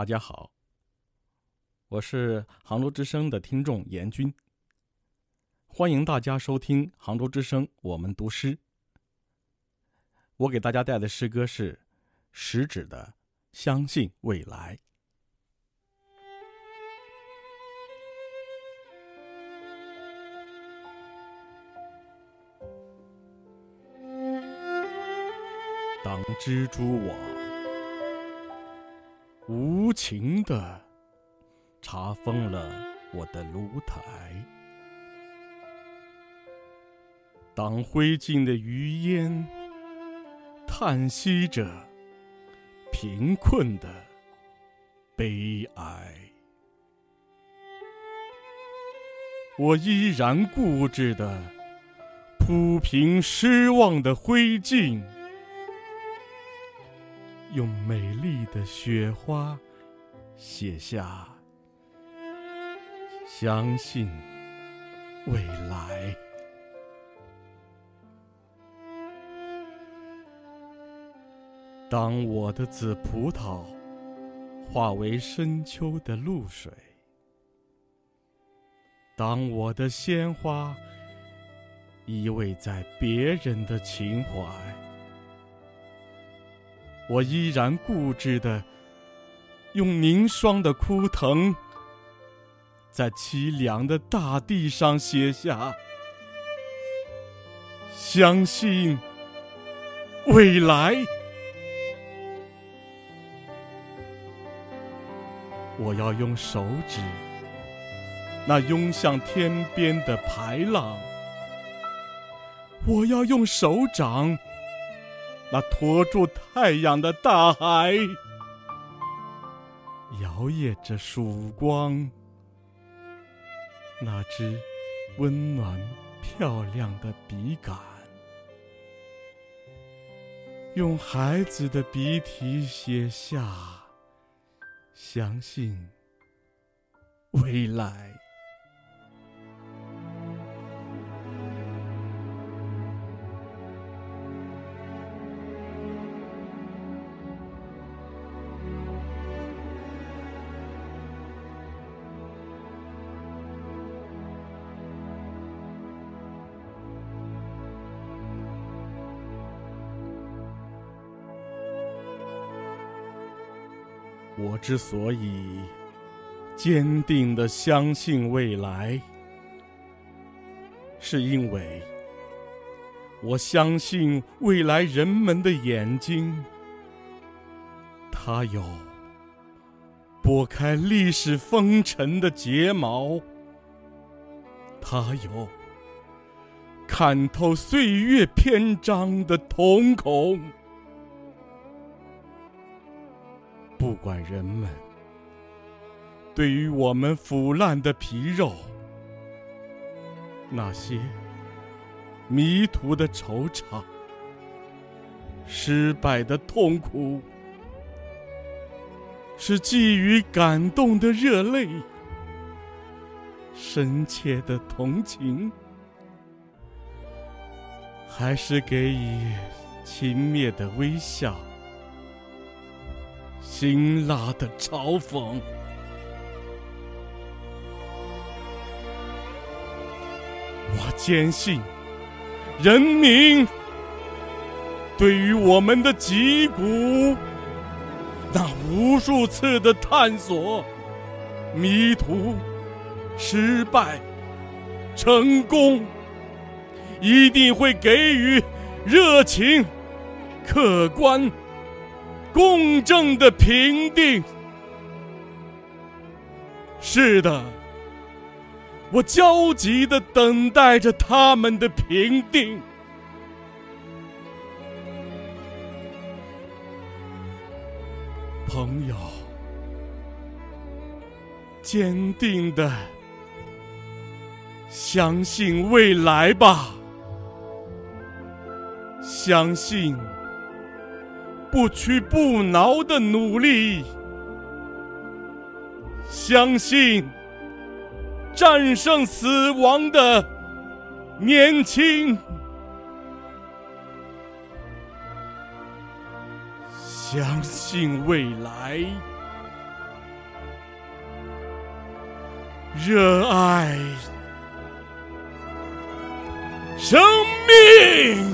大家好，我是杭州之声的听众严军，欢迎大家收听杭州之声我们读诗。我给大家带的诗歌是食指的《相信未来》。当蜘蛛网无情的查封了我的炉台，当灰烬的余烟叹息着贫困的悲哀，我依然固执的铺平失望的灰烬。用美丽的雪花写下“相信未来”。当我的紫葡萄化为深秋的露水，当我的鲜花依偎在别人的情怀。我依然固执的用凝霜的枯藤，在凄凉的大地上写下“相信未来”。我要用手指那涌向天边的排浪，我要用手掌。那托住太阳的大海，摇曳着曙光。那支温暖漂亮的笔杆，用孩子的笔体写下：相信未来。我之所以坚定的相信未来，是因为我相信未来人们的眼睛，它有拨开历史风尘的睫毛，它有看透岁月篇章的瞳孔。不管人们对于我们腐烂的皮肉，那些迷途的惆怅、失败的痛苦，是寄予感动的热泪、深切的同情，还是给予轻蔑的微笑？辛辣的嘲讽，我坚信，人民对于我们的脊骨，那无数次的探索、迷途、失败、成功，一定会给予热情、客观。公正的评定，是的，我焦急的等待着他们的评定。朋友，坚定的相信未来吧，相信。不屈不挠的努力。相信战胜死亡的年轻。相信未来热爱生命。